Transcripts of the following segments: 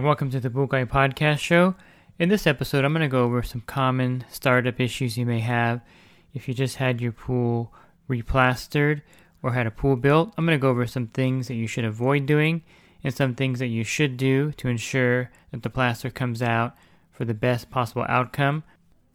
And welcome to the Pool Guy Podcast Show. In this episode, I'm going to go over some common startup issues you may have if you just had your pool replastered or had a pool built. I'm going to go over some things that you should avoid doing and some things that you should do to ensure that the plaster comes out for the best possible outcome.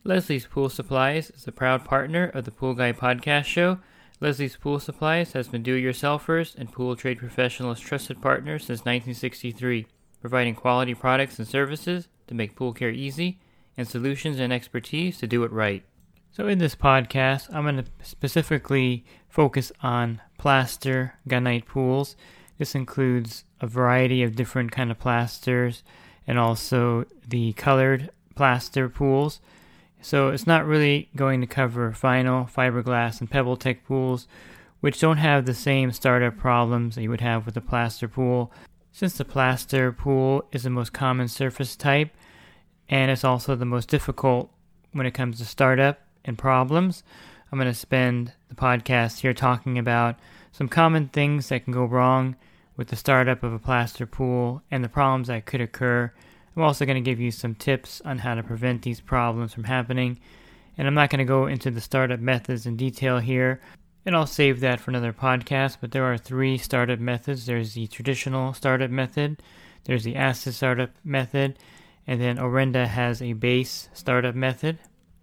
Leslie's Pool Supplies is a proud partner of the Pool Guy podcast show. Leslie's Pool Supplies has been do-it-yourselfers and pool trade professionals' trusted partner since 1963, providing quality products and services to make pool care easy and solutions and expertise to do it right. So in this podcast, I'm going to specifically focus on plaster gunite pools. This includes a variety of different kind of plasters and also the colored plaster pools. So it's not really going to cover vinyl, fiberglass, and PebbleTec pools, which don't have the same startup problems that you would have with a plaster pool. Since the plaster pool is the most common surface type, and it's also the most difficult when it comes to startup and problems, I'm going to spend the podcast here talking about some common things that can go wrong with the startup of a plaster pool and the problems that could occur. I'm also going to give you some tips on how to prevent these problems from happening. And I'm not going to go into the startup methods in detail here, and I'll save that for another podcast. But there are three startup methods there's the traditional startup method, there's the acid startup method, and then Orenda has a base startup method.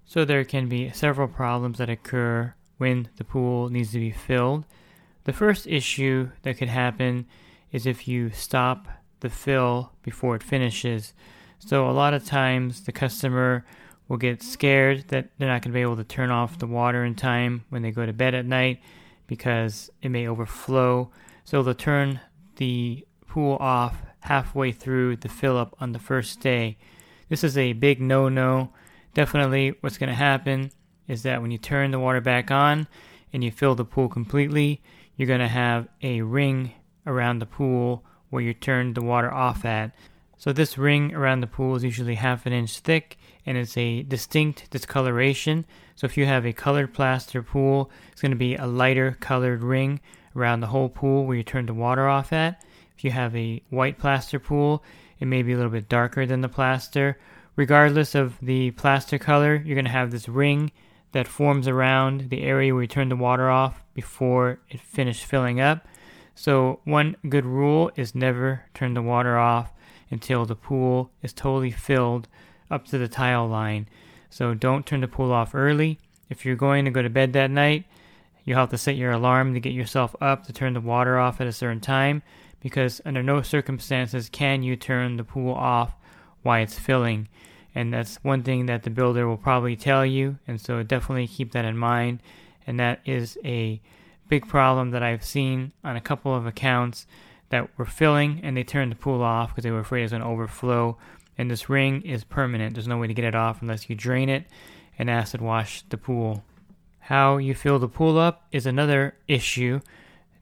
So there can be several problems that occur when the pool needs to be filled. The first issue that could happen is if you stop the fill before it finishes. So a lot of times the customer will get scared that they're not going to be able to turn off the water in time when they go to bed at night because it may overflow. So they'll turn the pool off halfway through the fill up on the first day. This is a big no no. Definitely, what's going to happen is that when you turn the water back on and you fill the pool completely, you're going to have a ring around the pool where you turned the water off at. So, this ring around the pool is usually half an inch thick and it's a distinct discoloration. So, if you have a colored plaster pool, it's going to be a lighter colored ring around the whole pool where you turn the water off at. If you have a white plaster pool, it may be a little bit darker than the plaster. Regardless of the plaster color, you're going to have this ring that forms around the area where you turn the water off before it finished filling up. So, one good rule is never turn the water off until the pool is totally filled up to the tile line. So, don't turn the pool off early. If you're going to go to bed that night, you'll have to set your alarm to get yourself up to turn the water off at a certain time because, under no circumstances, can you turn the pool off while it's filling. And that's one thing that the builder will probably tell you. And so definitely keep that in mind. And that is a big problem that I've seen on a couple of accounts that were filling and they turned the pool off because they were afraid it was going to overflow. And this ring is permanent. There's no way to get it off unless you drain it and acid wash the pool. How you fill the pool up is another issue.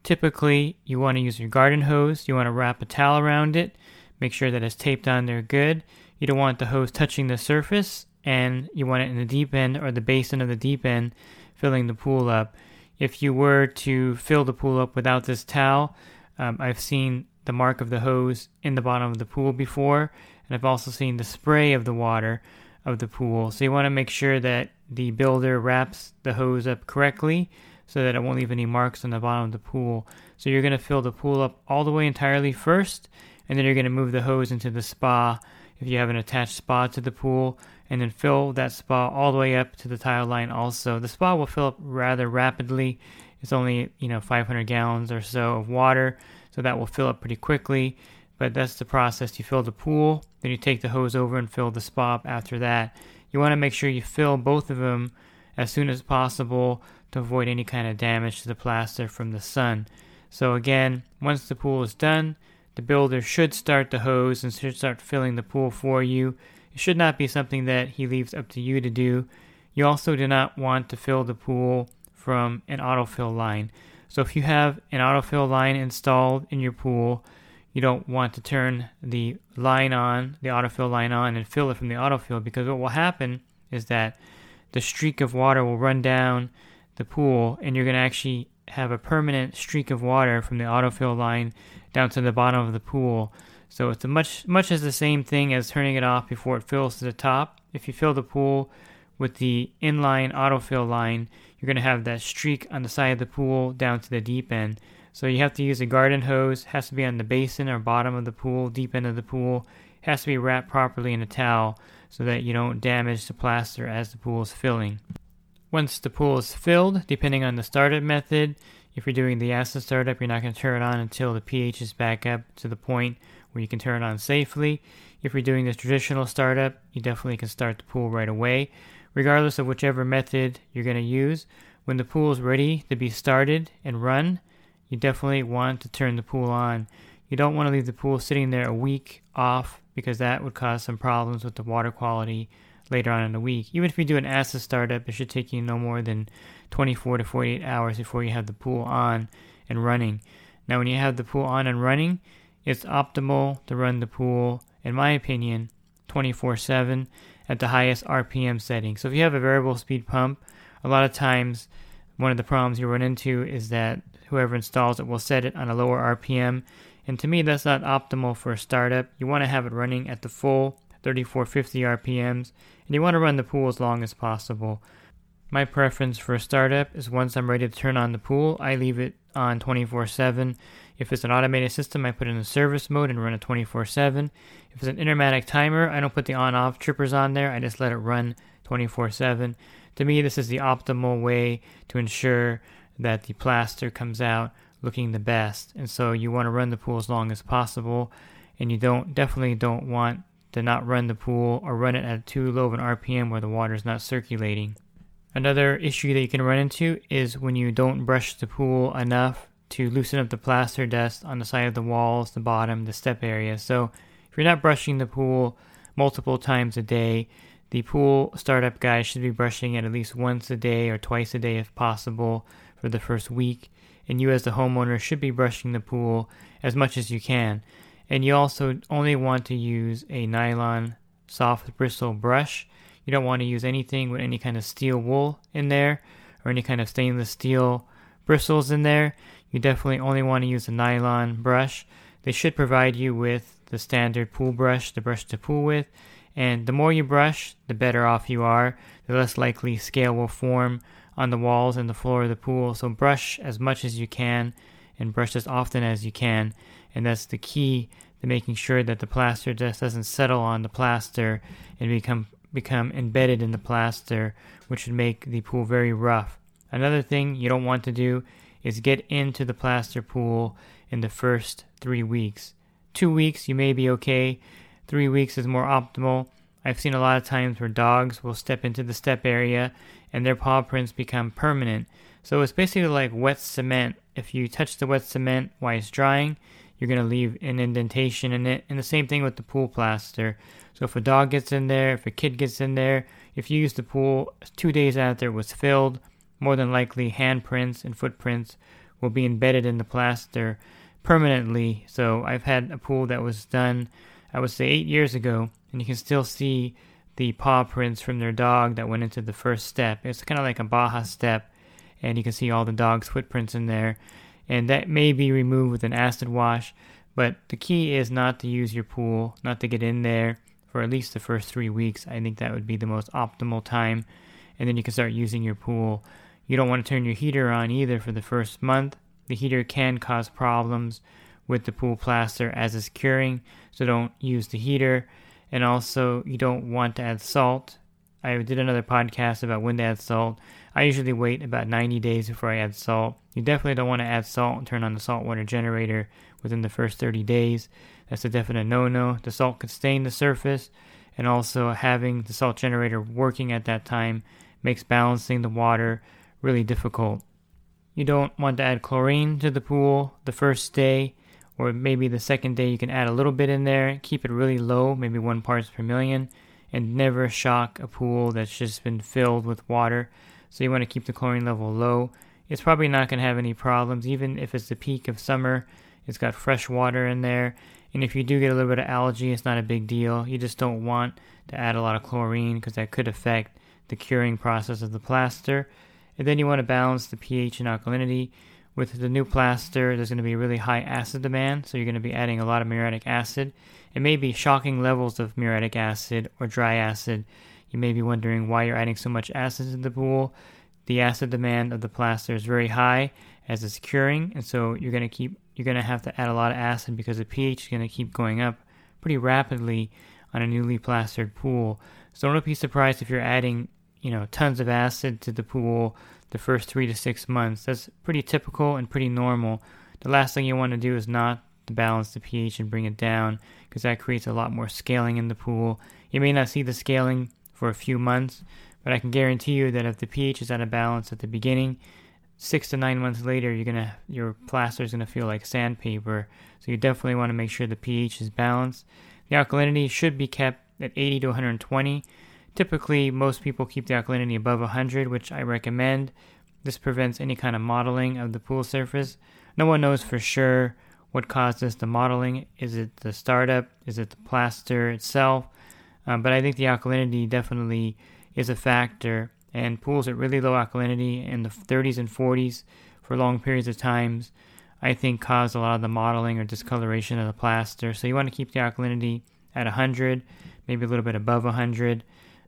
Typically, you want to use your garden hose. You want to wrap a towel around it. Make sure that it's taped on there good. You don't want the hose touching the surface, and you want it in the deep end or the basin of the deep end, filling the pool up. If you were to fill the pool up without this towel, um, I've seen the mark of the hose in the bottom of the pool before, and I've also seen the spray of the water of the pool. So you want to make sure that the builder wraps the hose up correctly so that it won't leave any marks on the bottom of the pool. So you're going to fill the pool up all the way entirely first, and then you're going to move the hose into the spa if you have an attached spa to the pool, and then fill that spa all the way up to the tile line also. The spa will fill up rather rapidly. It's only, you know, 500 gallons or so of water, so that will fill up pretty quickly. But that's the process. You fill the pool, then you take the hose over and fill the spa after that. You want to make sure you fill both of them as soon as possible to avoid any kind of damage to the plaster from the sun. So again, once the pool is done, the builder should start the hose and should start filling the pool for you. It should not be something that he leaves up to you to do. You also do not want to fill the pool from an autofill line. So if you have an autofill line installed in your pool, you don't want to turn the line on, the autofill line on, and fill it from the autofill because what will happen is that the streak of water will run down the pool and you're going to actually have a permanent streak of water from the autofill line down to the bottom of the pool. So it's much much as the same thing as turning it off before it fills to the top. If you fill the pool with the inline autofill line, you're going to have that streak on the side of the pool down to the deep end. So you have to use a garden hose, has to be on the basin or bottom of the pool, deep end of the pool, has to be wrapped properly in a towel so that you don't damage the plaster as the pool is filling. Once the pool is filled, depending on the startup method, if you're doing the acid startup, you're not going to turn it on until the pH is back up to the point where you can turn it on safely. If you're doing the traditional startup, you definitely can start the pool right away. Regardless of whichever method you're going to use, when the pool is ready to be started and run, you definitely want to turn the pool on. You don't want to leave the pool sitting there a week off because that would cause some problems with the water quality later on in the week. Even if you do an acid startup, it should take you no more than 24 to 48 hours before you have the pool on and running. Now, when you have the pool on and running, it's optimal to run the pool, in my opinion, 24 7 at the highest RPM setting. So, if you have a variable speed pump, a lot of times one of the problems you run into is that whoever installs it will set it on a lower RPM. And to me, that's not optimal for a startup. You want to have it running at the full 3450 RPMs, and you want to run the pool as long as possible. My preference for a startup is once I'm ready to turn on the pool, I leave it on 24 7. If it's an automated system, I put it in service mode and run it 24 7. If it's an intermatic timer, I don't put the on off trippers on there, I just let it run 24 7. To me, this is the optimal way to ensure that the plaster comes out looking the best. And so you want to run the pool as long as possible, and you don't definitely don't want to not run the pool or run it at too low of an RPM where the water is not circulating. Another issue that you can run into is when you don't brush the pool enough to loosen up the plaster dust on the side of the walls, the bottom, the step area. So if you're not brushing the pool multiple times a day, the pool startup guy should be brushing it at least once a day or twice a day if possible for the first week. And you, as the homeowner, should be brushing the pool as much as you can. And you also only want to use a nylon soft bristle brush. You don't want to use anything with any kind of steel wool in there or any kind of stainless steel bristles in there. You definitely only want to use a nylon brush. They should provide you with the standard pool brush the brush to pool with. And the more you brush, the better off you are. The less likely scale will form on the walls and the floor of the pool. So brush as much as you can and brush as often as you can and that's the key to making sure that the plaster just doesn't settle on the plaster and become become embedded in the plaster, which would make the pool very rough. Another thing you don't want to do is get into the plaster pool in the first three weeks. Two weeks you may be okay. Three weeks is more optimal. I've seen a lot of times where dogs will step into the step area and their paw prints become permanent. So it's basically like wet cement. If you touch the wet cement while it's drying, you're going to leave an indentation in it. And the same thing with the pool plaster. So if a dog gets in there, if a kid gets in there, if you use the pool two days after it was filled, more than likely handprints and footprints will be embedded in the plaster permanently. So I've had a pool that was done, I would say, eight years ago, and you can still see the paw prints from their dog that went into the first step. It's kind of like a Baja step, and you can see all the dog's footprints in there and that may be removed with an acid wash. But the key is not to use your pool, not to get in there for at least the first three weeks. I think that would be the most optimal time, and then you can start using your pool. You don't want to turn your heater on either for the first month. The heater can cause problems with the pool plaster as it's curing, so don't use the heater. And also, you don't want to add salt. I did another podcast about when to add salt. I usually wait about 90 days before I add salt. You definitely don't want to add salt and turn on the saltwater generator within the first 30 days. That's a definite no no. The salt could stain the surface, and also having the salt generator working at that time makes balancing the water really difficult. You don't want to add chlorine to the pool the first day, or maybe the second day you can add a little bit in there. Keep it really low, maybe one parts per million, and never shock a pool that's just been filled with water. So you want to keep the chlorine level low. It's probably not going to have any problems, even if it's the peak of summer. It's got fresh water in there. And if you do get a little bit of algae, it's not a big deal. You just don't want to add a lot of chlorine because that could affect the curing process of the plaster. And then you want to balance the pH and alkalinity. With the new plaster, there's going to be really high acid demand, so you're going to be adding a lot of muriatic acid. It may be shocking levels of muriatic acid or dry acid. You may be wondering why you're adding so much acid to the pool. The acid demand of the plaster is very high as it's curing, and so you're going to keep you're going to have to add a lot of acid because the pH is going to keep going up pretty rapidly on a newly plastered pool. So don't be surprised if you're adding, you know, tons of acid to the pool the first three to six months. That's pretty typical and pretty normal. The last thing you want to do is not to balance the pH and bring it down because that creates a lot more scaling in the pool. You may not see the scaling for a few months, but I can guarantee you that if the pH is out of balance at the beginning, six to nine months later, you're gonna your plaster is gonna feel like sandpaper. So you definitely want to make sure the pH is balanced. The alkalinity should be kept at 80 to 120. Typically, most people keep the alkalinity above 100, which I recommend. This prevents any kind of mottling of the pool surface. No one knows for sure what causes the mottling Is it the startup? Is it the plaster itself? Um, but I think the alkalinity definitely is a factor. And pools at really low alkalinity in the 30s and 40s for long periods of times I think caused a lot of the mottling or discoloration of the plaster. So you want to keep the alkalinity at 100, maybe a little bit above 100.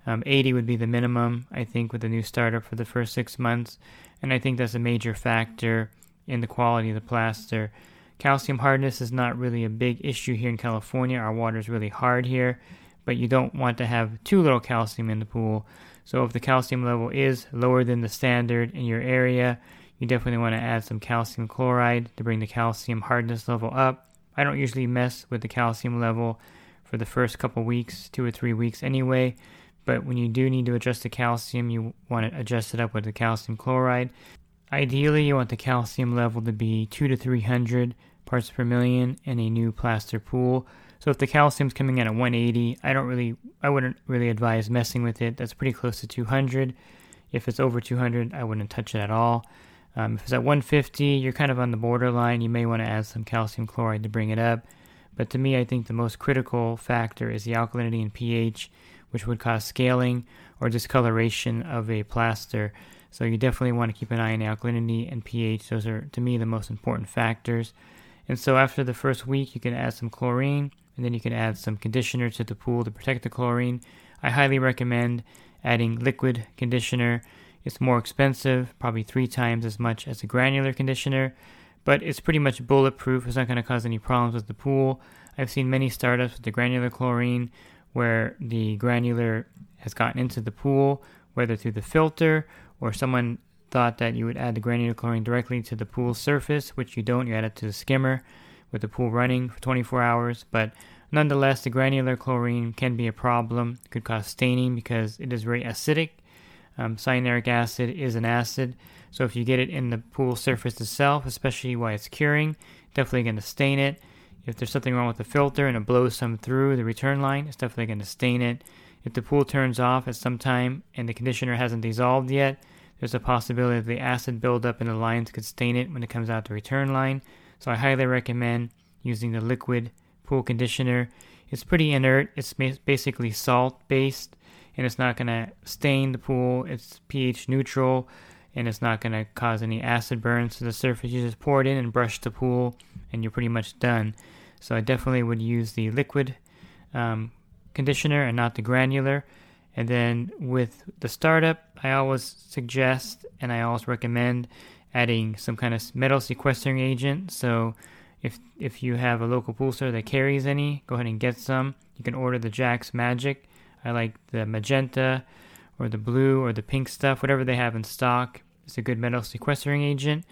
Um, 80 would be the minimum, I think, with the new startup for the first six months. And I think that's a major factor in the quality of the plaster. Calcium hardness is not really a big issue here in California. Our water is really hard here, but you don't want to have too little calcium in the pool. So if the calcium level is lower than the standard in your area, you definitely want to add some calcium chloride to bring the calcium hardness level up. I don't usually mess with the calcium level for the first couple weeks, two or three weeks anyway, but when you do need to adjust the calcium, you want to adjust it up with the calcium chloride. Ideally, you want the calcium level to be 2 to 300 parts per million in a new plaster pool. So if the calcium's coming in at 180, I don't really I wouldn't really advise messing with it. That's pretty close to 200. If it's over 200, I wouldn't touch it at all. Um, if it's at 150, you're kind of on the borderline. You may want to add some calcium chloride to bring it up. But to me, I think the most critical factor is the alkalinity and pH, which would cause scaling or discoloration of a plaster. So you definitely want to keep an eye on the alkalinity and pH. Those are, to me, the most important factors. And so after the first week, you can add some chlorine, and then you can add some conditioner to the pool to protect the chlorine. I highly recommend adding liquid conditioner it's more expensive, probably three times as much as a granular conditioner, but it's pretty much bulletproof. It's not going to cause any problems with the pool. I've seen many startups with the granular chlorine where the granular has gotten into the pool, whether through the filter or someone thought that you would add the granular chlorine directly to the pool surface, which you don't. You add it to the skimmer with the pool running for 24 hours. But nonetheless, the granular chlorine can be a problem. It could cause staining because it is very acidic um, cyanuric acid is an acid, so if you get it in the pool surface itself, especially while it's curing, definitely going to stain it. If there's something wrong with the filter and it blows some through the return line, it's definitely going to stain it. If the pool turns off at some time and the conditioner hasn't dissolved yet, there's a possibility that the acid buildup in the lines could stain it when it comes out the return line. So I highly recommend using the liquid pool conditioner. It's pretty inert. It's basically salt based and it's not going to stain the pool. It's pH neutral and it's not going to cause any acid burns to the surface. You just pour it in and brush the pool, and you're pretty much done. So I definitely would use the liquid um, conditioner and not the granular. And then with the startup, I always suggest and I always recommend adding some kind of metal sequestering agent. So if if you have a local store that carries any, go ahead and get some. You can order the Jack's Magic I like the magenta or the blue or the pink stuff, whatever they have in stock. It's a good metal sequestering agent.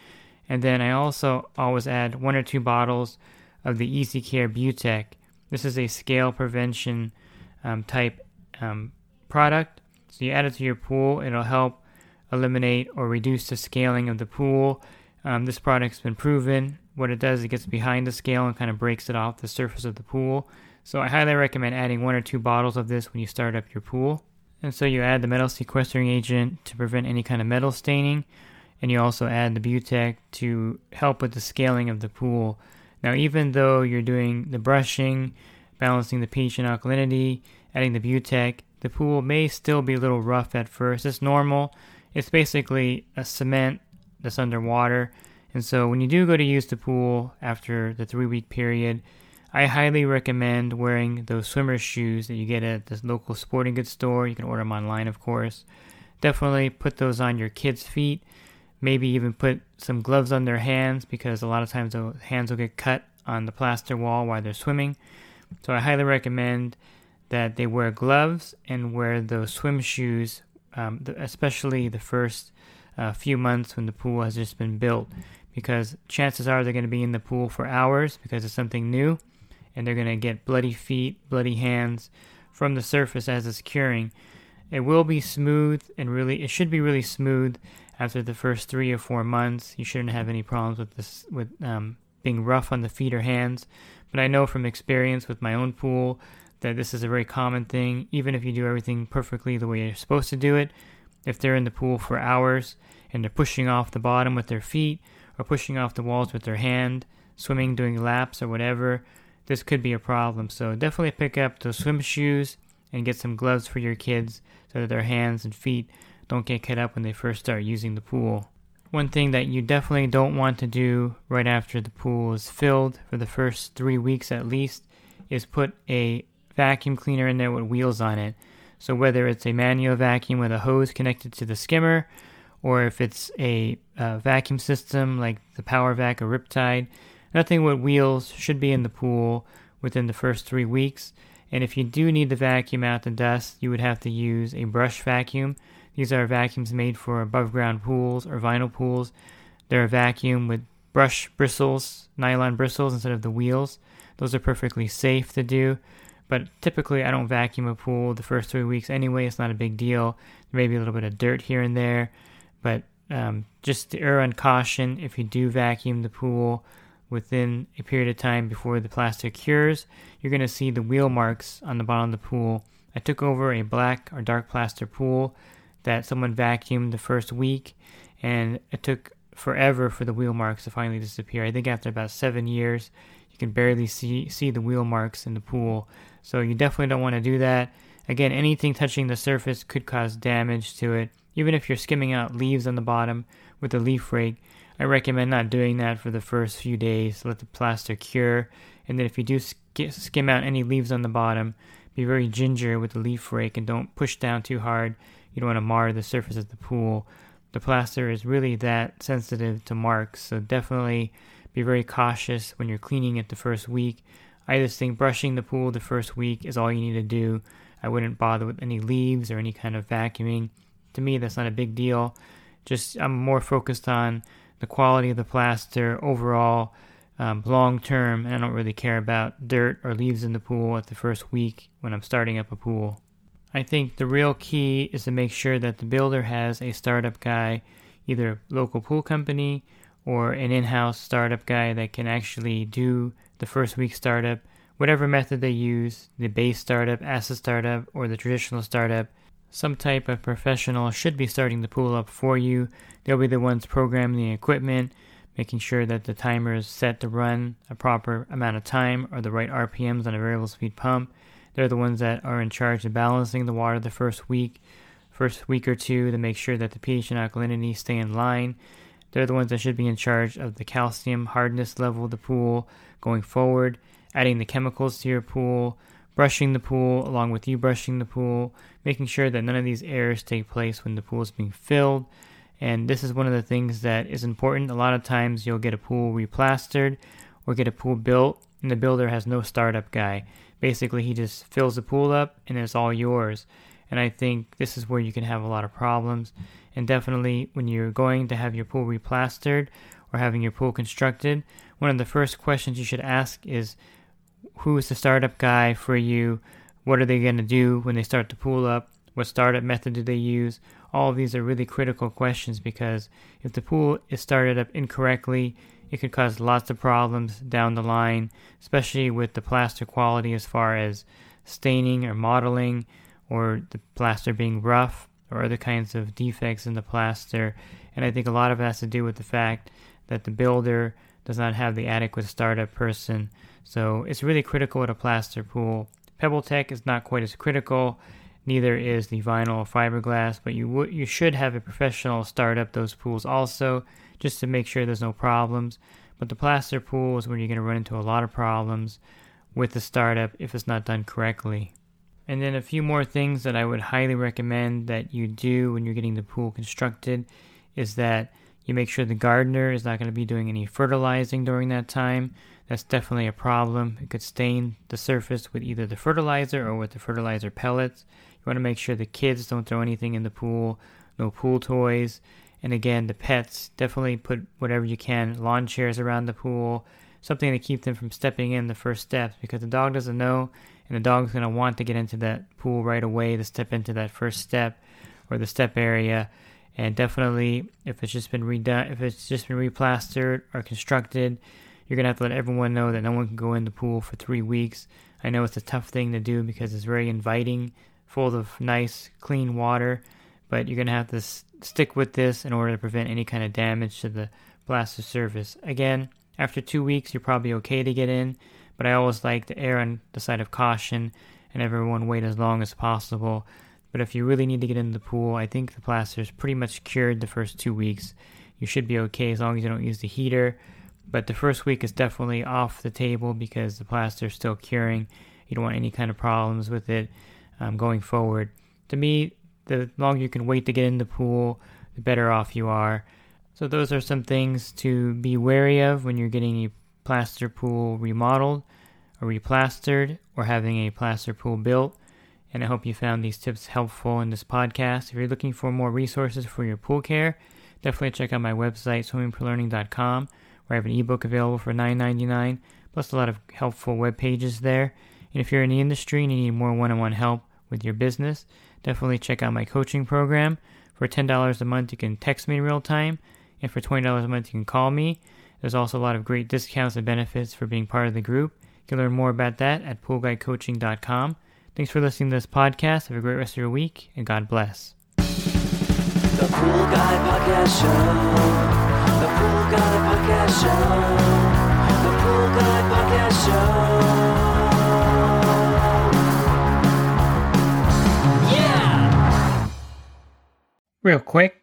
And then I also always add one or two bottles of the Easy Care Butec. This is a scale prevention um, type um, product. So you add it to your pool, it'll help eliminate or reduce the scaling of the pool. Um, this product's been proven. What it does, it gets behind the scale and kind of breaks it off the surface of the pool. So I highly recommend adding one or two bottles of this when you start up your pool. And so you add the metal sequestering agent to prevent any kind of metal staining, and you also add the Butec to help with the scaling of the pool. Now, even though you're doing the brushing, balancing the pH and alkalinity, adding the Butec, the pool may still be a little rough at first. It's normal. It's basically a cement that's underwater. And so when you do go to use the pool after the three week period, I highly recommend wearing those swimmer shoes that you get at the local sporting goods store. You can order them online, of course. Definitely put those on your kids' feet. Maybe even put some gloves on their hands because a lot of times the hands will get cut on the plaster wall while they're swimming. So I highly recommend that they wear gloves and wear those swim shoes, um, especially the first uh, few months when the pool has just been built, because chances are they're going to be in the pool for hours because it's something new and they're going to get bloody feet, bloody hands from the surface as it's curing. It will be smooth and really, it should be really smooth after the first three or four months. You shouldn't have any problems with this, with um, being rough on the feet or hands. But I know from experience with my own pool that this is a very common thing. Even if you do everything perfectly the way you're supposed to do it, if they're in the pool for hours and they're pushing off the bottom with their feet or pushing off the walls with their hand, swimming, doing laps or whatever, this could be a problem. So definitely pick up those swim shoes and get some gloves for your kids so that their hands and feet don't get cut up when they first start using the pool. One thing that you definitely don't want to do right after the pool is filled for the first three weeks at least is put a vacuum cleaner in there with wheels on it. So whether it's a manual vacuum with a hose connected to the skimmer, or if it's a, vacuum system like the Power Vac or Riptide, Nothing with wheels should be in the pool within the first three weeks. And if you do need to vacuum out the dust, you would have to use a brush vacuum. These are vacuums made for above ground pools or vinyl pools. They're a vacuum with brush bristles, nylon bristles instead of the wheels. Those are perfectly safe to do. But typically, I don't vacuum a pool the first three weeks anyway. It's not a big deal. There may be a little bit of dirt here and there. But um, just to err on caution, if you do vacuum the pool, within a period of time before the plastic cures, you're going to see the wheel marks on the bottom of the pool. I took over a black or dark plaster pool that someone vacuumed the first week, and it took forever for the wheel marks to finally disappear. I think after about seven years, you can barely see see the wheel marks in the pool. So you definitely don't want to do that. Again, anything touching the surface could cause damage to it. Even if you're skimming out leaves on the bottom with a leaf rake, I recommend not doing that for the first few days. Let the plaster cure, and then if you do skim out any leaves on the bottom, be very ginger with the leaf rake and don't push down too hard. You don't want to mar the surface of the pool. The plaster is really that sensitive to marks, so definitely be very cautious when you're cleaning it the first week. I just think brushing the pool the first week is all you need to do. I wouldn't bother with any leaves or any kind of vacuuming. To me, that's not a big deal. Just I'm more focused on the quality of the plaster overall um, long term, and I don't really care about dirt or leaves in the pool at the first week when I'm starting up a pool. I think the real key is to make sure that the builder has a startup guy, either a local pool company or an in house startup guy that can actually do the first week startup, whatever method they use the base startup, acid startup, or the traditional startup some type of professional should be starting the pool up for you. They'll be the ones programming the equipment, making sure that the timer is set to run a proper amount of time or the right RPMs on a variable speed pump. They're the ones that are in charge of balancing the water the first week, first week or two to make sure that the pH and alkalinity stay in line. They're the ones that should be in charge of the calcium hardness level of the pool going forward, adding the chemicals to your pool, brushing the pool along with you brushing the pool, making sure that none of these errors take place when the pool is being filled. And this is one of the things that is important. A lot of times you'll get a pool replastered or get a pool built, and the builder has no startup guy. Basically, he just fills the pool up and it's all yours. And I think this is where you can have a lot of problems. And definitely, when you're going to have your pool replastered or having your pool constructed, one of the first questions you should ask is who is the startup guy for you? What are they going to do when they start to pool up? What startup method do they use? all of these are really critical questions because if the pool is started up incorrectly, it could cause lots of problems down the line, especially with the plaster quality as far as staining or mottling or the plaster being rough or other kinds of defects in the plaster. And I think a lot of it has to do with the fact that the builder does not have the adequate startup person. So it's really critical with a plaster pool. PebbleTec is not quite as critical. Neither is the vinyl or fiberglass, but you w- you should have a professional start up those pools also, just to make sure there's no problems. But the plaster pool is where you're going to run into a lot of problems with the startup if it's not done correctly. And then a few more things that I would highly recommend that you do when you're getting the pool constructed is that you make sure the gardener is not going to be doing any fertilizing during that time. That's definitely a problem. It could stain the surface with either the fertilizer or with the fertilizer pellets. You want to make sure the kids don't throw anything in the pool, no pool toys. And again, the pets, definitely put whatever you can, lawn chairs around the pool, something to keep them from stepping in the first steps because the dog doesn't know and the dog's going to want to get into that pool right away to step into that first step or the step area. And definitely if it's just been redone if it's just been replastered or constructed you're going to have to let everyone know that no one can go in the pool for three weeks. I know it's a tough thing to do because it's very inviting full of nice clean water but you're going to have to s- stick with this in order to prevent any kind of damage to the plaster surface again after two weeks you're probably okay to get in but i always like to err on the side of caution and everyone wait as long as possible but if you really need to get in the pool, I think the plaster is pretty much cured the first two weeks. You should be okay as long as you don't use the heater. But the first week is definitely off the table because the plaster is still curing. You don't want any kind of problems with it um, going forward. To me, the longer you can wait to get in the pool, the better off you are. So, those are some things to be wary of when you're getting a plaster pool remodeled or replastered or having a plaster pool built and I hope you found these tips helpful in this podcast. If you're looking for more resources for your pool care, definitely check out my website, swimmingpoollearning.com, where I have an ebook available for $9.99, plus a lot of helpful web pages there. And if you're in the industry and you need more one on one help with your business, definitely check out my coaching program. For $10 a month, you can text me in real time, and for $20 a month, you can call me. There's also a lot of great discounts and benefits for being part of the group. You can learn more about that at poolguycoaching.com. Thanks for listening to this podcast. Have a great rest of your week, and God bless. The Pool Guy Podcast Show. The Pool Guy Podcast Show. The Pool Guy Podcast Show. Yeah! Real quick,